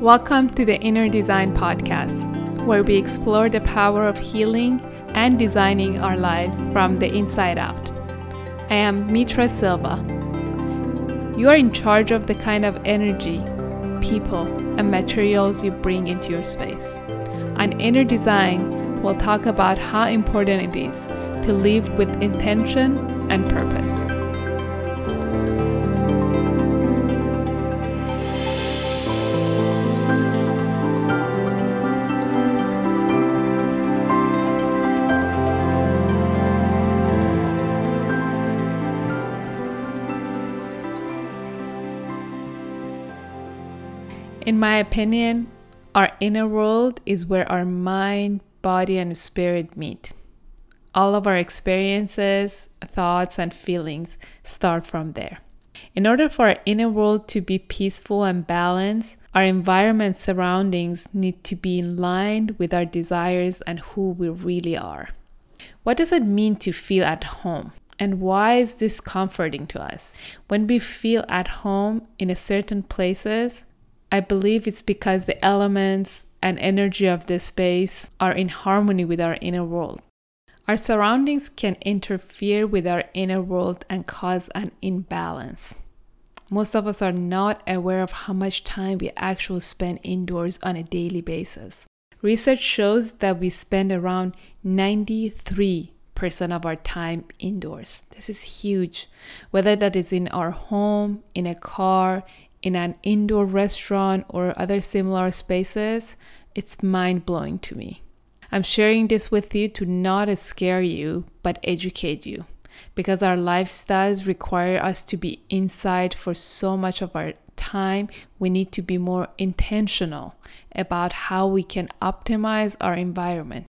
Welcome to the Inner Design Podcast, where we explore the power of healing and designing our lives from the inside out. I am Mitra Silva. You are in charge of the kind of energy, people, and materials you bring into your space. On Inner Design, we'll talk about how important it is to live with intention and purpose. In my opinion, our inner world is where our mind, body, and spirit meet. All of our experiences, thoughts, and feelings start from there. In order for our inner world to be peaceful and balanced, our environment surroundings need to be in line with our desires and who we really are. What does it mean to feel at home? And why is this comforting to us? When we feel at home in a certain places, I believe it's because the elements and energy of the space are in harmony with our inner world. Our surroundings can interfere with our inner world and cause an imbalance. Most of us are not aware of how much time we actually spend indoors on a daily basis. Research shows that we spend around 93% of our time indoors. This is huge. Whether that is in our home, in a car, in an indoor restaurant or other similar spaces, it's mind blowing to me. I'm sharing this with you to not scare you, but educate you. Because our lifestyles require us to be inside for so much of our time, we need to be more intentional about how we can optimize our environment.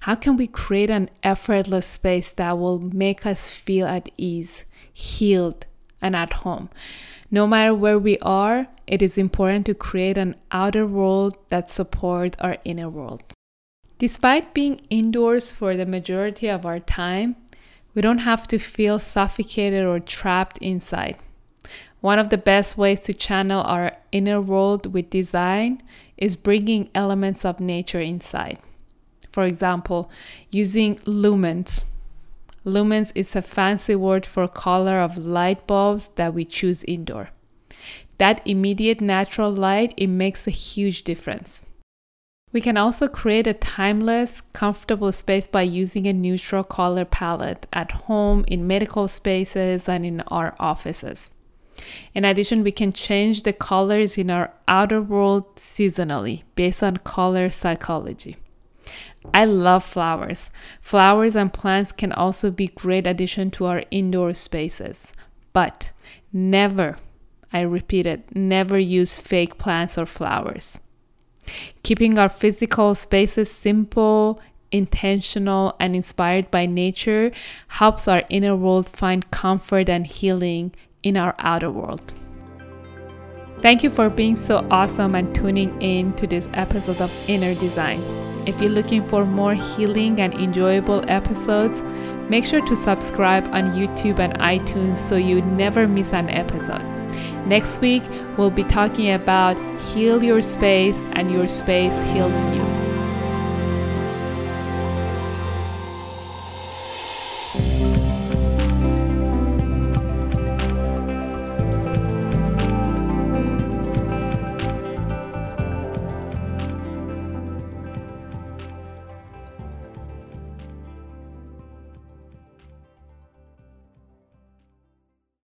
How can we create an effortless space that will make us feel at ease, healed, and at home? No matter where we are, it is important to create an outer world that supports our inner world. Despite being indoors for the majority of our time, we don't have to feel suffocated or trapped inside. One of the best ways to channel our inner world with design is bringing elements of nature inside. For example, using lumens Lumens is a fancy word for color of light bulbs that we choose indoor. That immediate natural light, it makes a huge difference. We can also create a timeless, comfortable space by using a neutral color palette at home, in medical spaces, and in our offices. In addition, we can change the colors in our outer world seasonally based on color psychology. I love flowers. Flowers and plants can also be great addition to our indoor spaces. But never, I repeat it, never use fake plants or flowers. Keeping our physical spaces simple, intentional, and inspired by nature helps our inner world find comfort and healing in our outer world. Thank you for being so awesome and tuning in to this episode of Inner Design. If you're looking for more healing and enjoyable episodes, make sure to subscribe on YouTube and iTunes so you never miss an episode. Next week, we'll be talking about heal your space and your space heals you.